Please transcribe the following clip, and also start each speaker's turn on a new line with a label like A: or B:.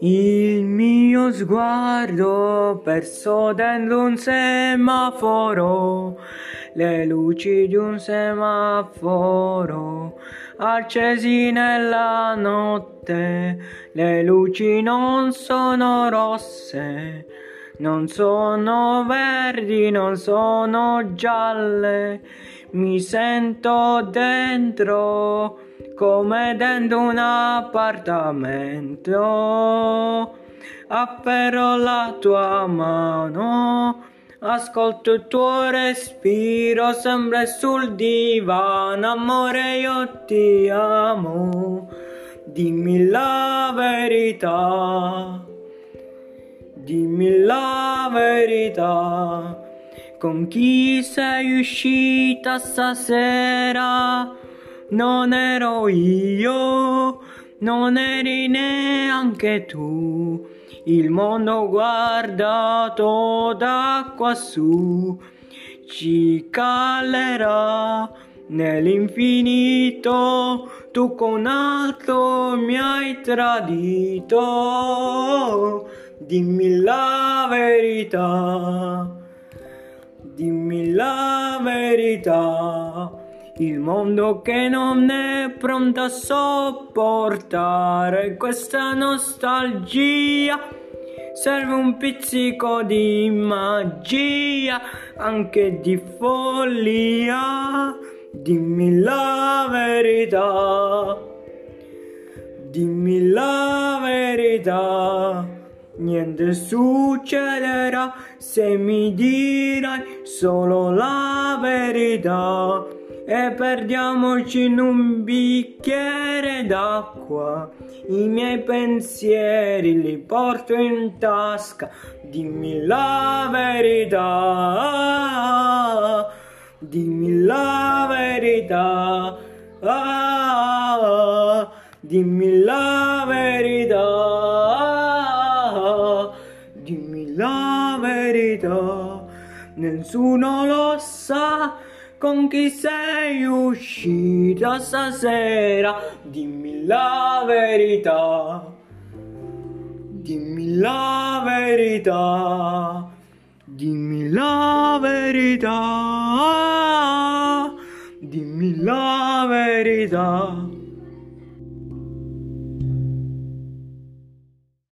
A: Il mio sguardo perso dentro un semaforo, le luci di un semaforo, accesi nella notte, le luci non sono rosse, non sono verdi, non sono gialle, mi sento dentro come dentro un appartamento. Afferro la tua mano, ascolto il tuo respiro, sempre sul divano, amore io ti amo, dimmi la verità, dimmi la verità, con chi sei uscita stasera? non ero io, non eri neanche tu. Il mondo guardato da quassù ci calerà nell'infinito. Tu con altro mi hai tradito. Dimmi la verità. La verità il mondo che non è pronto a sopportare questa nostalgia. Serve un pizzico di magia, anche di follia. Dimmi la verità, dimmi la verità. Niente succederà se mi dirai solo la verità. E perdiamoci in un bicchiere d'acqua. I miei pensieri li porto in tasca, dimmi la verità, dimmi la verità, dimmi la verità, verità, nessuno lo sa con chi sei uscita stasera? Dimmi la verità. Dimmi la verità. Dimmi la verità. Dimmi la verità.